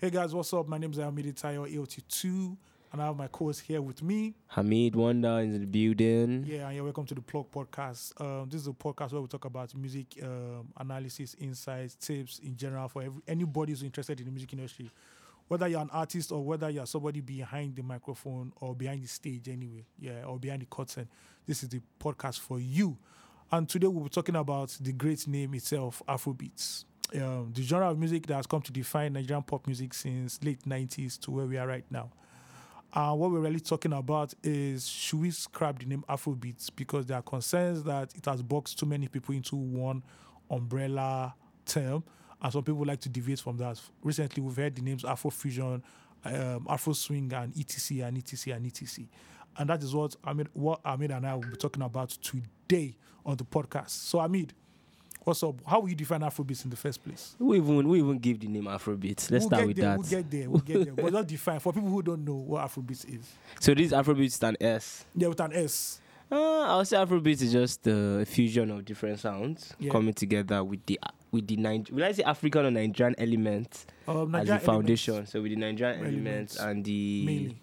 Hey guys, what's up? My name is Amidi Tayo AOT2, and I have my co-host here with me. Hamiid Wonda in the building. Yeah, and you're welcome to the Plug Podcast. Um, this is a podcast where we talk about music um, analysis, insights, tips in general for every, anybody who's interested in the music industry. Whether you're an artist or whether you're somebody behind the microphone or behind the stage, anyway, yeah, or behind the curtain, this is the podcast for you. And today we'll be talking about the great name itself, Afrobeats. Um, the genre of music that has come to define Nigerian pop music since late 90s to where we are right now. Uh, what we're really talking about is should we scrap the name Afrobeats because there are concerns that it has boxed too many people into one umbrella term, and some people like to deviate from that. Recently, we've heard the names Afrofusion, um, Afro Swing, and ETC and ETC and ETC, and that is what Amid, what Amid and I will be talking about today on the podcast. So, Amid, what's up? How will you define Afrobeats in the first place? We even we even give the name Afrobeats. Let's we'll start with there, that. We'll get there. We'll get there. but just define for people who don't know what Afrobeats is. So this Afrobeats is an S. Yeah, with an S. Uh, I'll say Afrobeat is just a fusion of different sounds Yeah. coming together with the with the Nig- Will I say African or Nigerian element Um, as the foundation? elements, So with the Nigerian Elements. elements and the mainly.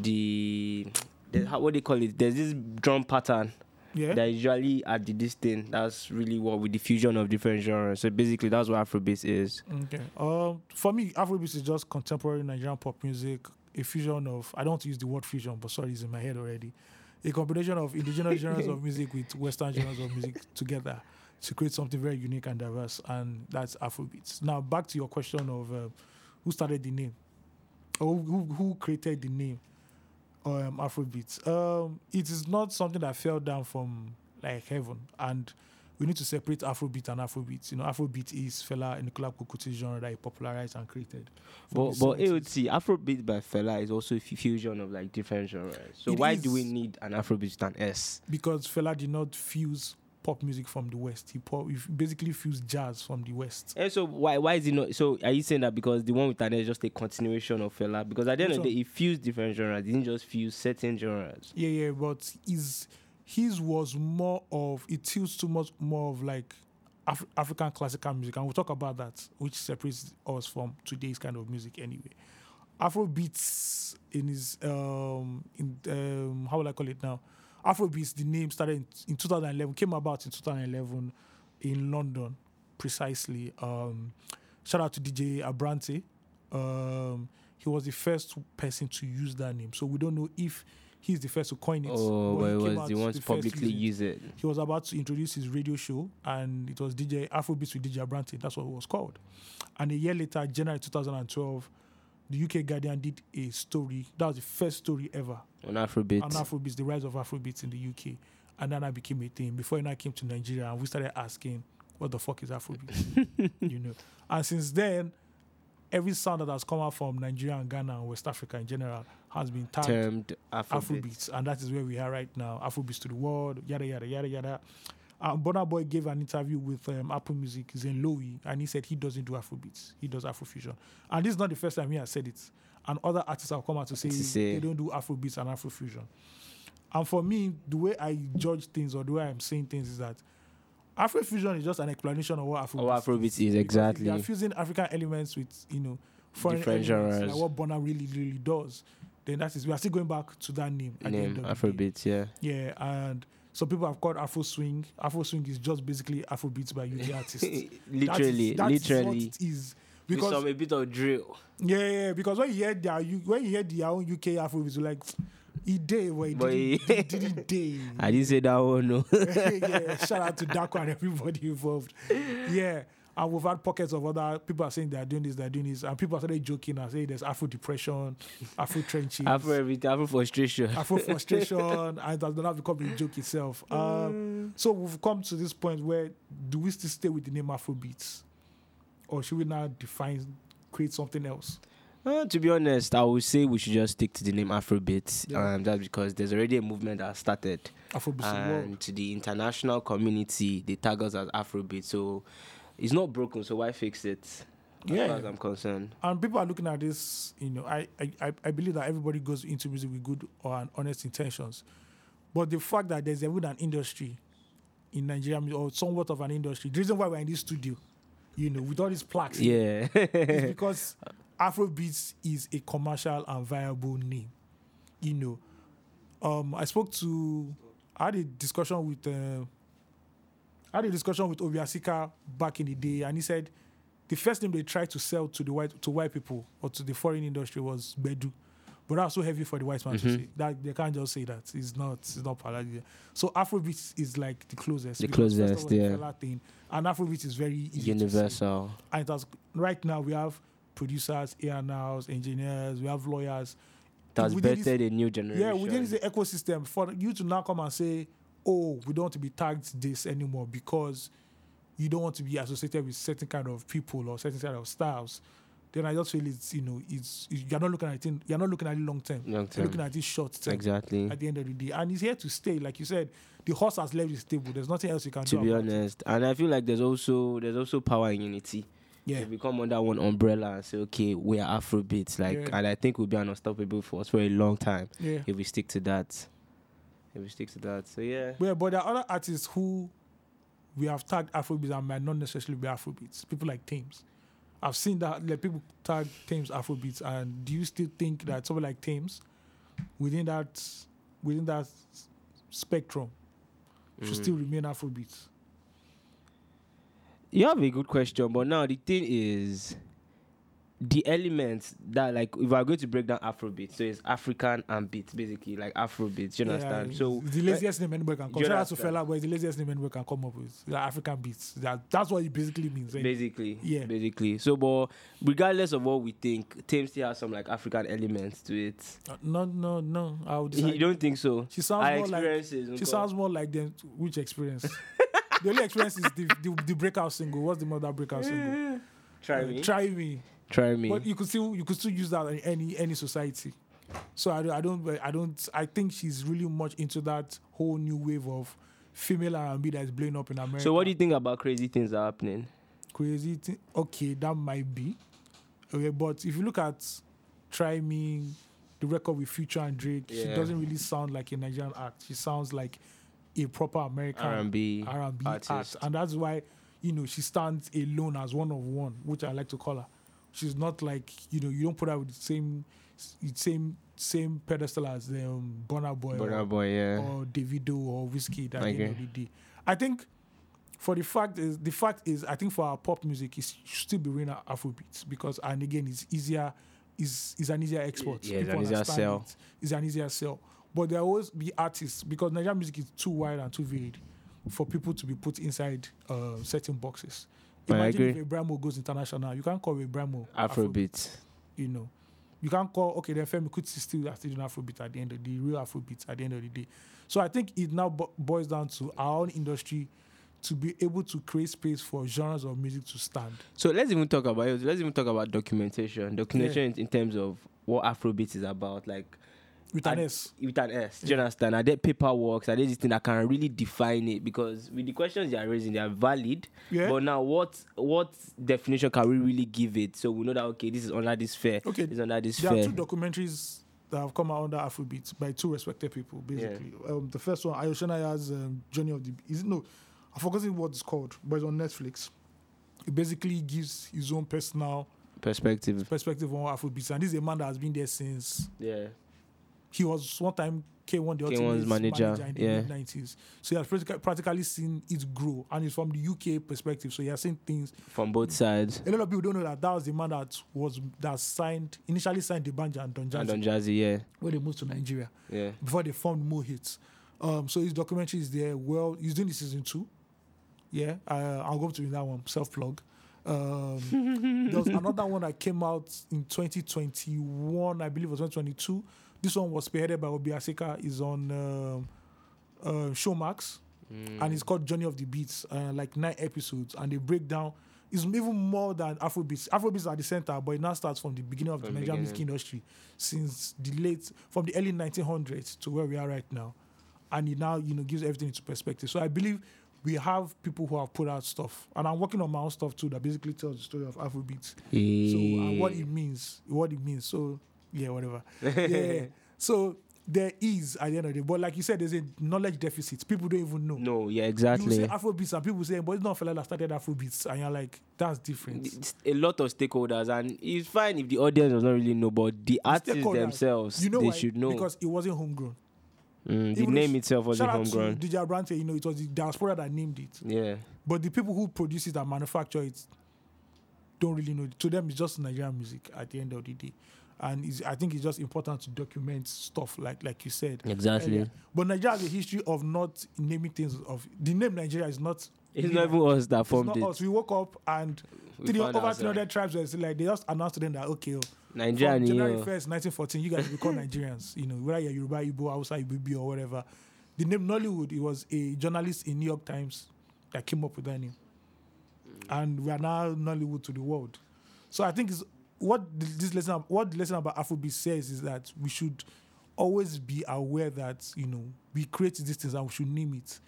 the, the how, what they call it? There's this drum pattern Yeah. that usually at the this thing. That's really what with the fusion of different genres. So basically, that's what Afrobeat is. Okay. Um, for me, Afrobeat is just contemporary Nigerian pop music, a fusion of I don't want to use the word fusion, but sorry, it's in my head already. A combination of indigenous genres of music with Western genres of music together to create something very unique and diverse, and that's Afrobeat. Now, back to your question of uh, who started the name, or who who created the name, um, Afrobeats. Um, it is not something that fell down from like heaven, and we need to separate Afrobeat and Afrobeat. You know, Afrobeat is Fela Anikulapo Kuti's genre that he popularized and created. But but 70s. AOT Afrobeat by Fela is also a fusion of like different genres. So It why do we need an Afrobeat and S? because Fela did not fuse pop music from the West. He, pop, he basically fused jazz from the West. And so why why is it not? So are you saying that because the one with an is just a continuation of Fela? Because at the end Which of the day, he fused different genres. He didn't just fuse certain genres. Yeah, yeah, but his his was more of it tilts too much more of like Af- African classical music, and we'll talk about that, which separates us from today's kind of music anyway. Afro beats in his um in um how will I call it now? Afrobeats, the name started in, in 2011, came about in 2011 in London, precisely. Um, shout out to DJ Abrantee. Um, he was the first person to use that name, so we don't know if he's the first to coin it. Oh, but he came was out the one to publicly use it. use it. He was about to introduce his radio show, and it was DJ Afrobeats with DJ Abrantee. That's what it was called. And a year later, January 2012, the UK Guardian did a story. That was the first story ever On Afrobeat. on Afrobeats, the rise of Afrobeats in the UK. And then I became a thing. Before I came to Nigeria, and we started asking, what the fuck is Afrobeats? you know. And since then, every sound that has come out from Nigeria and Ghana and West Africa in general has been tagged termed Afrobeat. Afrobeats, and that is where we are right now. Afrobeats to the world, yada yada yada yada. Um, Burna Boy gave an interview with um, Apple Music, Zane Lowe, and he said he doesn't do Afrobeats, he does Afrofusion. And this is not the first time he has said it. And other artists have come out to say, To say. they don't do Afrobeats and Afrofusion. And for me, the way I judge things or the way I'm saying things is that Afrofusion is just an explanation of what Afrobeats, Oh, Afrobeats is if exactly. They are fusing African elements with, you know, foreign Different elements, genres. like what Burna really, really does. Then that is we are still going back to that name. at Name end of the day. Afrobeats, yeah. Yeah, and some people have called Afro Swing. Afro Swing is just basically Afro beats by UK artists. literally, that is, that is what literally. it is. With Because some a bit of drill. yeah, yeah, yeah, because when you hear their U- when you hear their own UK Afrobeats, you're like he day where he But didn't, he- he didn't day. I didn't say that one, no. yeah, shout out to Daco and everybody involved. Yeah. And we've had pockets of other people are saying they're doing this, they're doing this, and people are started joking and saying there's Afro depression, Afro trenches, Afro everything, Afro frustration. Afro frustration, and it has now become a joke itself. Um, so we've come to this point where do we still stay with the name Afro beats, or should we now define, create something else? Uh, to be honest, I would say we should just stick to the name Afrobeat. Yeah. Um, that's because there's already a movement that started, the world. and to the international community, they tag us as Afrobeat. So it's not broken. So why fix it? As Yeah. far as I'm concerned. And people are looking at this, you know, I, I, I- believe that everybody goes into music with good or honest intentions. But the fact that there's even an industry in Nigeria, or somewhat of an industry, the reason why we're in this studio, you know, with all these plaques, Yeah. is because Afrobeats is a commercial and viable name. You know, um, I spoke to, I had a discussion with, uh, I had a discussion with Obi Asika back in the day, and he said the first name they tried to sell to the white to white people or to the foreign industry was Bedu. But that's so heavy for the white man to Mhm. say that they can't just say that it's not it's not paladin. So Afrobeat is like the closest. The because first of closest, yeah. Thing, and Afrobeat is very easy to. Universal. And it has, right now we have producers, A&Rs, engineers, we have lawyers. That's better this- the new generation. Yeah, within the ecosystem, for you to now come and say, "Oh, we don't want to be tagged this anymore because you don't want to be associated with certain kind of people or certain kind of styles," then I just feel it's you know it's, it's- you're not looking at it in, you're not looking at it long term. You're term. looking at it short term. Exactly. At the end of the day, and he's here to stay. Like you said, the horse has left the stable. There's nothing else you can To do. To be about it. honest, and I feel like there's also there's also power in unity. yeah, If we come under one umbrella and say, okay, we are Afrobeats, like, Yeah. and I think we'll be an unstoppable force for a long time yeah. if we stick to that. If we stick to that, so yeah. But, but there are other artists who we have tagged Afrobeats and might not necessarily be Afrobeats. People like Tems. I've seen that like people tag Tems Afrobeats, and do you still think that someone like Tems, within that within that spectrum, should Mm. still remain Afrobeats? You have a good question, but now the thing is, the elements that like if we're going to break down Afrobeat, so it's African and beats, basically like Afrobeat. You understand? Yeah, so the laziest name anybody can come. you Shout out to fella, but the laziest name anybody can come up with. The African beats. That, that's what it basically means. eh? basically, Yeah. basically. So, but regardless of what we think, Tems still has some like African elements to it. Uh, No, no, no. I would You don't think so? She sounds more like. She sounds more like them. Which experience? the only experience is the, the, the breakout single. What's the that breakout single? Try Uh, me. Try me. Try me. But you could still you could still use that in any any society. So I, don't- I don't I don't I think she's really much into that whole new wave of female R&B that is blowing up in America. So, what do you think about crazy things that are happening? crazy thing? Okay, that might be. Okay, but if you look at Try Me, the record with Future and Drake, she doesn't really sound like a Nigerian act. She sounds like a proper American R&B R&B artist. act, and that's why you know she stands alone as one of one, which I like to call her. She's not like you know you don't put her with the same same same pedestal as um, Burna Boy Burna or, Boy, yeah. or Davido or Wizkid. At the I end of the day, I think for the fact is the fact is I think for our pop music it should still be running Afrobeats because and again it's easier is is an easier export. Yeah, it's an People easier understand sell. it. It's an easier sell. But there always be artists because Nigerian music is too wide and too varied for people to be put inside uh, certain boxes. I Imagine agree. if Brymo goes international, you can't call Brymo Afrobeat. you know. You can't call okay then Femi Kuti still still doing Afrobeat at the end of the real Afrobeat at the end of the day. So I think it now bo- boils down to our own industry to be able to create space for genres of music to stand. So let's even talk about it. Let's even talk about documentation. Documentation in, in terms of what Afrobeat is about, like With an And- S. with an S. Do you understand? I did paperwork? I did this thing I can really define it? Because with the questions they are raising, they are valid. Yeah. But now, what what definition can we really give it? So we know that okay, this is under this fair. Okay, This is under this There are two documentaries that have come out under Afrobeat by two respected people, basically. Um, the first one, Ayo Shonaiya's um, Journey of the is it no, I forgot what it's called, but it's on Netflix. It basically gives his own personal Perspective. perspective on Afrobeat, and this is a man that has been there since Yeah. He was one time K1 the K1's ultimate manager, in the yeah. mid 90s. So he has practically, seen it grow, and it's from the UK perspective. So he has seen things. From both sides. A lot of people don't know that that was the man that was that signed initially signed the Banja and Don Jazzy. And Jazzy on Jazzy, yeah. when they moved to Nigeria Yeah. before they formed Mo' Hits. Um, so his documentary is there. Well, he's doing the season two. Yeah, uh, I'll go to that one. Self plug. Um, there was another one that came out in 2021, I believe it was 2022. This one was spearheaded by Obi Asika. is on um, uh, Showmax, Mm. and it's called Journey of the Beats. Uh, like nine episodes, and they break down. It's even more than Afrobeats. Afrobeats are the center, but it now starts from the beginning of From the Nigerian music industry since the late, from the early 1900s to where we are right now, and it now you know gives everything into perspective. So I believe we have people who have put out stuff, and I'm working on my own stuff too that basically tells the story of Afrobeats. So and what it means, what it means. So yeah, whatever. yeah. So there is at the end of the day. But like you said, there's a knowledge deficit. People don't even know. No, yeah, exactly. You say Afrobeats and people say, but it's not fella that started Afrobeats, and you're like, that's different. It's a lot of stakeholders, and it's fine if the audience does not really know, but the artists themselves, You know they why? should know. because it wasn't homegrown. Mm, the name itself wasn't homegrown. DJ Abrantee, you know, it was the diaspora that named it. Yeah, But the people who produce it and manufacture it don't really know. To them, it's just Nigerian music at the end of the day. And it's, I think it's just important to document stuff like like you said. exactly. earlier. But Nigeria has a history of not naming things of the name Nigeria is not. It's not even us that it's formed not it. us. We woke up and We three, over ourselves. 300 tribes were like they just announced to them that okay, oh, Nigeria, January 1st, 1914, you guys become Nigerians. You know, whether you're Yoruba, Igbo, Hausa, Ibibi, or whatever. The name Nollywood, it was a journalist in New York Times that came up with that name. Mm. And we are now Nollywood to the world. So I think it's, what this lesson, what the lesson about Afrobeat says is that we should always be aware that, you know, we create these things and we should name it.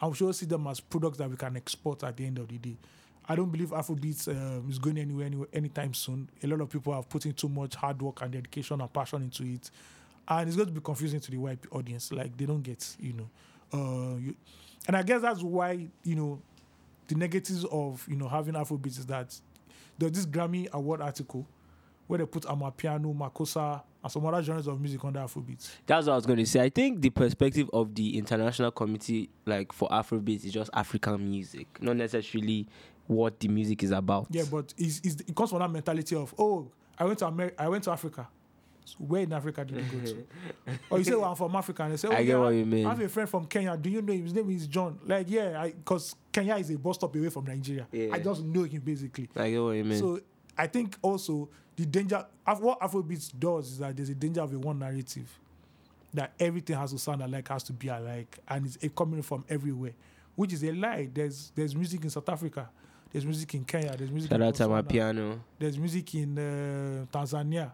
And we should see them as products that we can export at the end of the day. I don't believe Afrobeats um, is going anywhere, anywhere anytime soon. A lot of people have put in too much hard work and dedication and passion into it, and it's going to be confusing to the white audience. Like they don't get, you know, uh, you, and I guess that's why you know the negatives of you know having Afrobeats is that there's this Grammy Award article where they put Amapiano, Makossa, and some other genres of music under Afrobeats. That's what I was going to say. I think the perspective of the international committee, like for Afrobeat, is just African music, not necessarily what the music is about. Yeah, but it's, it's, it comes from that mentality of oh, I went to America, I went to Africa. So where in Africa did you go to? or you say, well, I'm from Africa, and they say, oh, I get yeah, what you mean. I have a friend from Kenya. Do you know him? His name is John. Like, yeah, because Kenya is a bus stop away from Nigeria. Yeah. I just know him basically. I get what you mean. So I think also the danger of what Afrobeats does is that there's a danger of a one narrative that everything has to sound alike, has to be alike, and it's coming from everywhere, which is a lie. There's there's music in South Africa, there's music in Kenya, there's music Shout in out to my Botswana, piano. there's music in uh, Tanzania.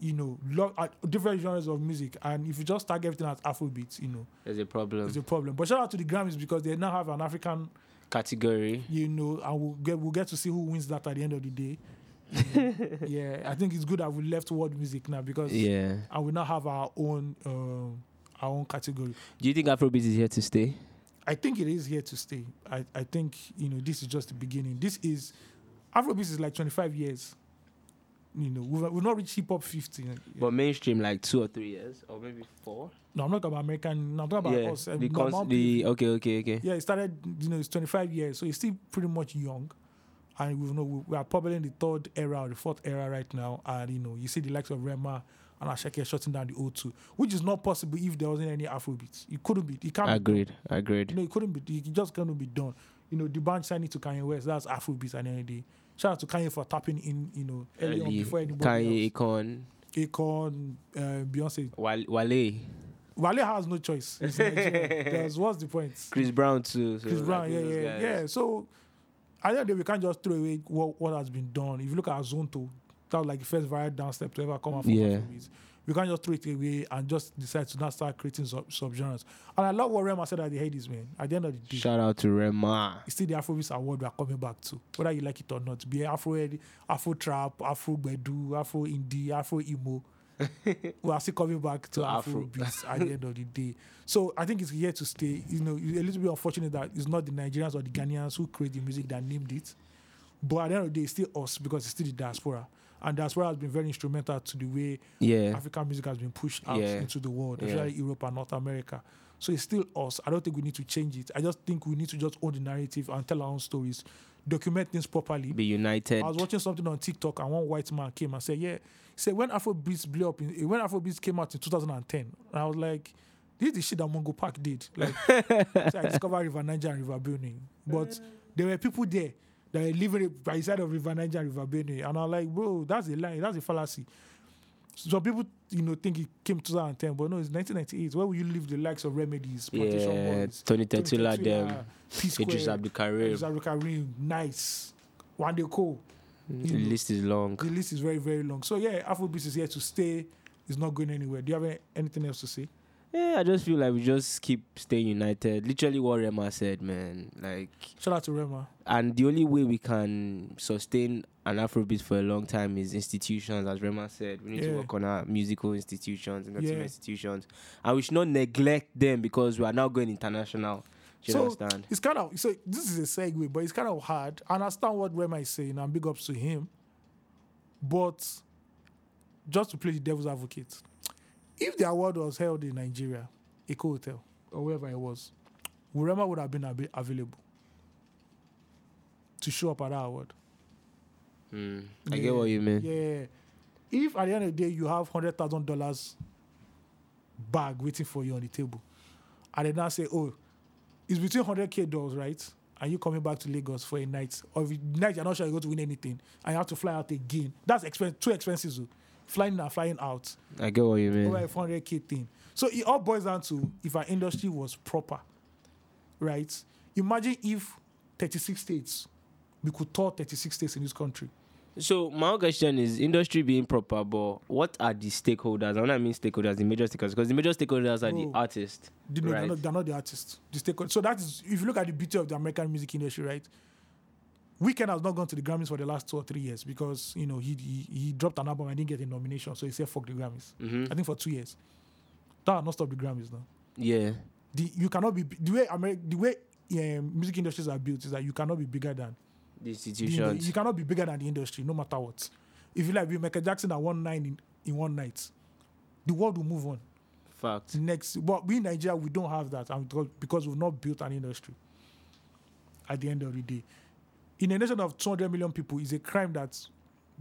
You know, lo- uh, different genres of music, and if you just tag everything as Afrobeats, you know, There's a problem. it's a problem. But shout out to the Grammys because they now have an African Category. you know, and we'll get we'll get to see who wins that at the end of the day. Yeah, I think it's good that we left world music now because Yeah. and we now have our own um, our own category. Do you think Afrobeat is here to stay? I think it is here to stay. I, I think you know this is just the beginning. This is Afrobeat is like 25 years. You know, we've, we've not reached hip hop 50. But mainstream, like two or three years, or maybe four. No, I'm not talking about American. No, I'm talking about yeah. us. um, the, cons- the okay, okay, okay. Yeah, it started, you know, it's 25 years, so it's still pretty much young. And we know we, are probably in the third era or the fourth era right now. And, you know, you see the likes of Rema and Asake shutting down the O2, which is not possible if there wasn't any Afrobeats. It couldn't be. It can't be Agreed. Agreed. you know, it couldn't be. It just couldn't be done. You know, the band signing to Kanye West. That's Afrobeats at the end of the day. Shout out to Kanye for tapping in. You know, early on before anybody Kanye, Akon. Akon, uh, Beyonce. Wale, Wale, Wale has no choice. There's- what's the point? Chris Brown too. So Chris Brown, think yeah, yeah, guys- yeah. So I think we can't just throw away what, what has been done. If you look at Zonto, that was like the first viral dance step to ever come out from Yeah. Afrobeats. We can't just throw it away and just decide to not start creating sub subgenres. And I love what Rema said at the Headies, man. At the end of the day, Shout out to Rema. it's still the Afrobeats award we are coming back to, whether you like it or not. Be Afro, Afro trap, Afro bedu, Afro indie, Afro emo. We are still coming back to, To Afro. Afrobeats at the end of the day. So I think it's here to stay. You know, it's a little bit unfortunate that it's not the Nigerians or the Ghanaians who create the music that named it. But at the end of the day, it's still us because it's still the diaspora. And diaspora has been very instrumental to the way Yeah. African music has been pushed out Yeah. into the world, Yeah. especially Europe and North America. So it's still us. I don't think we need to change it. I just think we need to just own the narrative and tell our own stories, document things properly. Be united. I was watching something on TikTok and one white man came and said, "Yeah, he said when Afrobeats blew up, in, when Afrobeats came out in 2010, and I was like." This is the shit that Mungo Park did. Like, so I discovered River Niger and River Benue. But mm. there were people there that were living by the side of River Niger and River Benue. And I'm like, bro, that's a lie. That's a fallacy. So people, you know, think it came 2010, but no, it's 1998. Where will you live the likes of Remedies, Plantation yeah. Boys, Tony Tetuila, them. Eedris Abdulkareem. Eedris Abdulkareem, Nice, Wande Coal. The know. list is long. The list is very, very long. So yeah, Afrobeats is here to stay. It's not going anywhere. Do you have any- anything else to say? Yeah, I just feel like we just keep staying united. Literally what Rema said, man. Like Shout out to Rema. and the only way we can sustain an Afrobeat for a long time is institutions, as Rema said. We need to work on our musical institutions and Yeah. institutions, and we should not neglect them because we are now going international. Do you So, understand? It's kind of so this is a segue, but it's kind of hard. I understand what Rema is saying, and big ups to him. But just to play the devil's advocate, if the award was held in Nigeria, Eko Hotel, or wherever it was, Rema would have been available to show up at that award. Mm, I Yeah, get what you mean. Yeah. If at the end of the day you have hundred thousand dollars bag waiting for you on the table, and then now say, oh, it's between hundred k dollars, right? And you coming back to Lagos for a night, or if you- night you're not sure you're going to win anything, and you have to fly out again. That's expensive, too expensive. oh. Flying in and flying out I get what you mean. over a 400k thing. So it all boils down to if our industry was proper, right? Imagine if 36 states, we could tour 36 states in this country. So my question is industry being proper, but what are the stakeholders? And when I mean stakeholders, the major stakeholders, because the major stakeholders are the artists. They, no, they're, Right. not, they're not the artists. The stakeholders. So that is, if you look at the beauty of the American music industry, right? Weeknd has not gone to the Grammys for the last two or three years because you know he he, he dropped an album and didn't get a nomination, so he said fuck the Grammys. hmm I think for two years. That has not stopped the Grammys now. Yeah. The you cannot be the way Ameri- the way um, music industries are built is that you cannot be bigger than The the institutions. indo- you cannot be bigger than the industry, no matter what. If you like, be Michael Jackson at one nine in, in one night, the world will move on. Fact. next but we in nigeria we don't have that and because, because we've not built an industry at the end of the day in a nation of 200 million people it's a crime that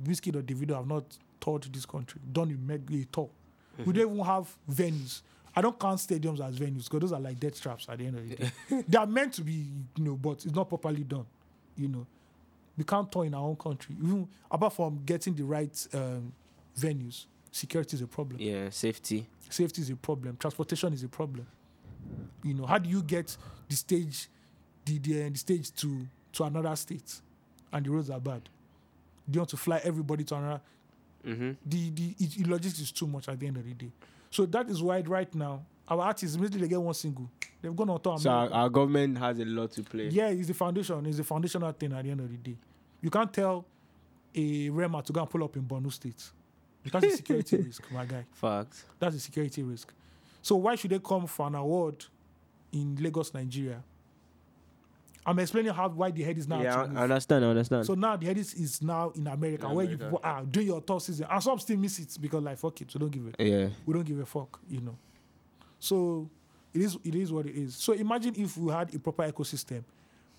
Wizkid or davido have not taught this country done a meg- a tour we mm-hmm. don't even have venues i don't count stadiums as venues because those are like death traps at the end of the day they are meant to be you know but it's not properly done you know we can't tour in our own country. Even apart from getting the right um, venues security is a problem. Yeah. Safety. safety is a problem. Transportation is a problem. You know how do you get the stage the the, uh, the stage to to another state? And the roads are bad. Do you want to fly everybody to another? Mm-hmm. the the it, it logistics is too much at the end of the day. So that is why right now our artists immediately they get one single. They've gone on tour So our, our government has a lot to play. yeah it's the foundation. It's the foundational thing at the end of the day you can't tell a rema to go and pull up in Borno state that's a security risk my guy Fact. That's a security risk. So why should they come for an award in Lagos, Nigeria? I'm explaining how why the head is now. yeah, I, understand. I understand. So now the head is, is now in America, In where America. Ah, you are doing your tour season, and some still miss it because like fuck it, we don't give it, yeah. we don't give a fuck, you know. So it is it is what it is. So imagine if we had a proper ecosystem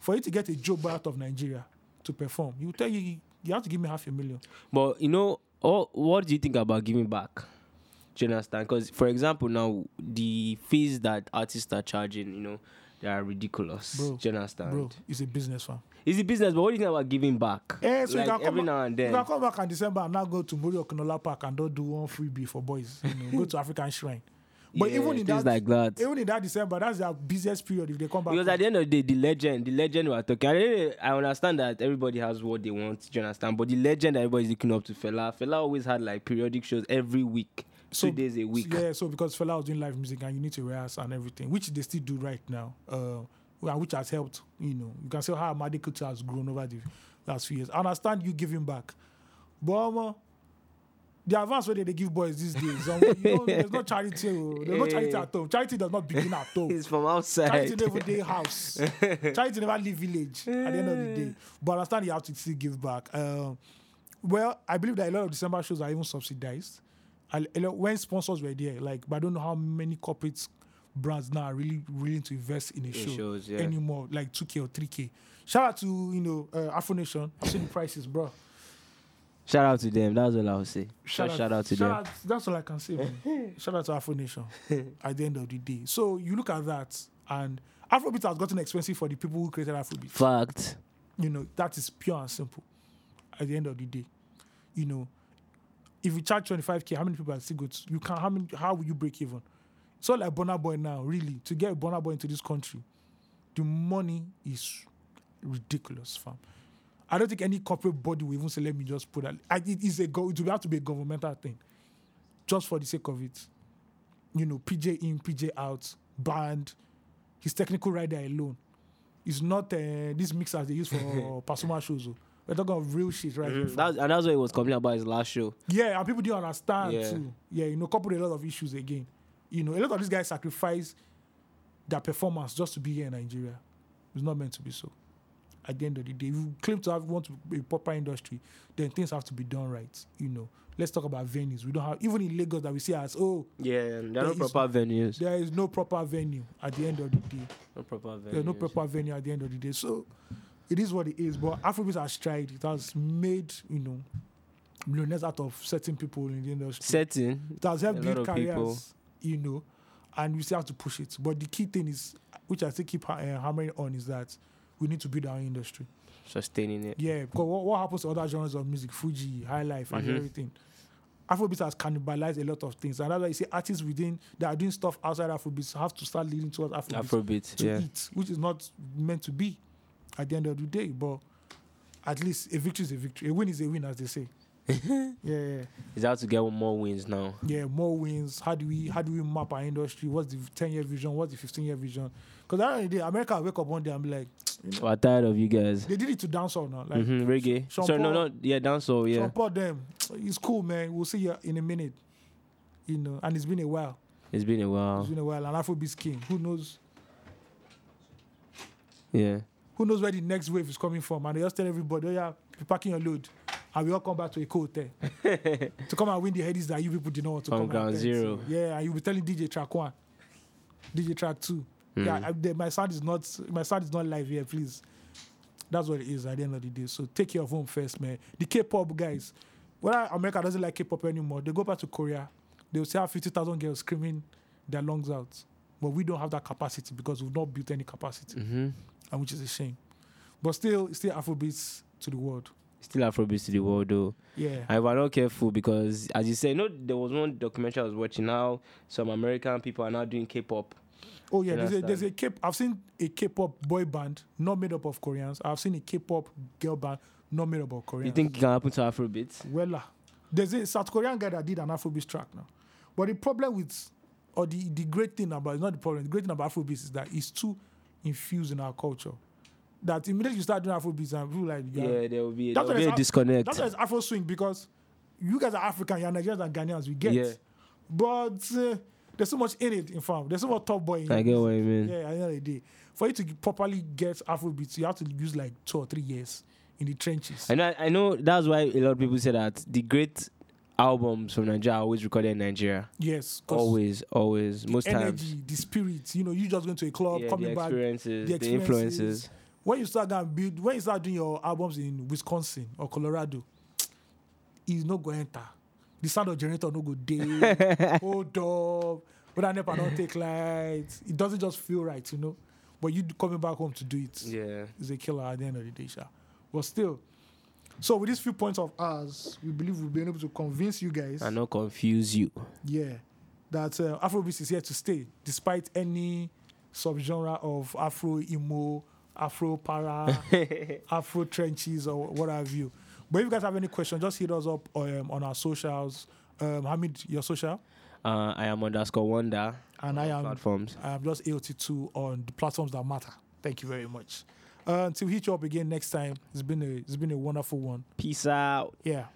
for you to get a job out of Nigeria to perform. You tell you you have to give me half a million. But you know, all, what do you think about giving back? Do you understand? Because for example, now the fees that artists are charging, you know, they are ridiculous. Bro, do you understand? Bro, it's a business firm. It's a business, but what do you think about giving back? Eh, so you can come every back- now and then. You can come back in December and now go to Muri Okunola Park and don't do one freebie for boys. You know, go to Afrika Shrine. But Yeah, even in that, like that. even in that December, that's their busiest period if they come back. Because at the end of the day, the legend, the legend we are talking. I, really- I understand that everybody has what they want. Do you understand? But the legend that everybody's looking up to, Fela. Fela always had like periodic shows every week, So- two days a week. Yeah, so because Fela was doing live music and you need to rehearse and everything, which they still do right now, uh, which has helped. You know, you can see how Amadi Kuta has grown over the last few years. I understand you giving back, but um, the advance way they give boys these days, um, you know, there's no charity. oh, There's no charity at home. Charity does not begin at home. It's from outside. Charity never day house. Charity never leave village at the end of the day. But I understand you have to still give back. Um, well, I believe that a lot of December shows are even subsidized. A lot- when sponsors were there, like, but I don't know how many corporate brands now are really willing to invest in a In show shows, yeah. anymore, like 2K or 3K. Shout out to, you know, uh, Afro Nation. I've seen the prices, bro. Shout out to them. That's all I'll say. Shout, shout out to shout them. Out, that's all I can say. Shout out to Afro Nation at the end of the day. So you look at that, and Afrobeat has gotten expensive for the people who created Afrobeat. Fact. You know, that is pure and simple. At the end of the day, you know, if you charge 25k, how many people are still good? You can how many? How will you break even? It's all like Burna Boy now. Really, to get a Burna Boy into this country, the money is ridiculous, fam. I don't think any corporate body will even say, "Let me just put that." I, it is a go. It will have to be a governmental thing, just for the sake of it. You know, PJ in, PJ out, band, his technical rider alone. It's not uh, these mixers they use for Pasuma shows. oh. We're talking of real shit, right? Mhm. That's, and that's what he was complaining about his last show. Yeah, and people didn't understand Yeah. too. Yeah, you know, couple a lot of issues again. You know, a lot of these guys sacrifice their performance just to be here in Nigeria. It's not meant to be so. At the end of the day, if you claim to have want to be a proper industry, then things have to be done right. You know, let's talk about venues. We don't have even in Lagos that we see as oh, Yeah, There there are no is- proper venues. there is no proper venue at the end of the day. No proper venues. There's no proper venue at the end of the day. So it is what it is. But Afrobeat has tried. It has made, you know, millionaires out of certain people in the industry. Certain. It has helped build careers, people. you know, and we still have to push it. But the key thing is, which I still keep uh, hammering on, is that we need to build our industry. Sustaining it. Yeah, because what, what happens to other genres of music, Fuji, High Life, and Mhm. everything? Afrobeat has cannibalized a lot of things, and that's why you see artists within that are doing stuff outside Afrobeat have to start leading towards Afrobeat Afrobeat. to Yeah. eat, which is not meant to be at the end of the day. But at least a victory is a victory. A win is a win, as they say. yeah, yeah, He's out to get more wins now. yeah. More wins. How do we how do we map our industry? What's the ten year vision? What's the fifteen year vision? Because at the end of the day, America will wake up one day and be like, We're tired of you guys. they did it to dancehall now. Like hmm Reggae. Sean Sorry, no, Paul- no, yeah, dancehall, yeah. Paul, them, it's cool, man. We'll see you in a minute. You know, and it's been a while. It's been a while. It's been a while. And Afrobeat's king. Who knows? Yeah. who knows where the next wave is coming from? And they just tell everybody, oh yeah, be packing your load. And we all come back to a hotel to come and win the headies that you people did not want to From come ground zero. Yeah, and you'll be telling DJ track one, DJ track two. Yeah, Mm. I, the, my sound is not my sound is not live here, please. That's what it is at the end of the day. So take care of home first, man. The K-pop guys, whether America doesn't like K-pop anymore, they go back to Korea. They'll say have fifty thousand girls screaming their lungs out, but we don't have that capacity because we've not built any capacity hmm and which is a shame. But still, it's still Afrobeats to the world. Still Afrobeat to the world, though. Yeah. And we're not careful because, as you say, you know, there was one documentary I was watching now. Some American people are now doing K-pop. Oh yeah, there's a, there's a? K. I've seen a K-pop boy band not made up of Koreans. I've seen a K-pop girl band not made up of Koreans. You think it can happen to Afrobeat? Well, uh, there's a South Korean guy that did an Afrobeat track now. But the problem with, or the, the great thing about, it's not the problem, the great thing about Afrobeat is that it's too infused in our culture. That immediately you start doing Afrobeats and people like, Yeah, yeah. there will be, there will be a Af- disconnect. That's why it's Afro swing because you guys are African, you're Nigerians and Ghanaians, we get. Yeah. But uh, there's so much in it, in fact. There's so much top boy I it. get what you mean. Yeah, at the end of the day. For you to properly get Afrobeats, you have to use like two or three years in the trenches. I know, I know that's why a lot of people say that the great albums from Nigeria are always recorded in Nigeria. Yes, Always, always. Most times. energy, the spirit, you know, you just going to a club, Yeah, the coming back. experiences, the the, influences. When you start going build, when you start doing your albums in Wisconsin or Colorado, it's not going to enter. The sound of generator no go day. Hold up. But I never don't take lights. It doesn't just feel right, you know. But you coming back home to do it. Yeah. is a killer at the end of the day, sha. But still, so with these few points of ours, we believe we've been able to convince you guys, And not confuse you. yeah, that uh, Afrobeat is here to stay, despite any subgenre of Afro emo, Afro para, Afro trenches, or what have you. But if you guys have any questions, just hit us up um, on our socials. Um, Hamid, your social, Uh, I am underscore wonder. and I am platforms. I am just AOT2 on the platforms that matter. Thank you very much. Uh, until we hit you up again next time, it's been a it's been a wonderful one. Peace out. Yeah.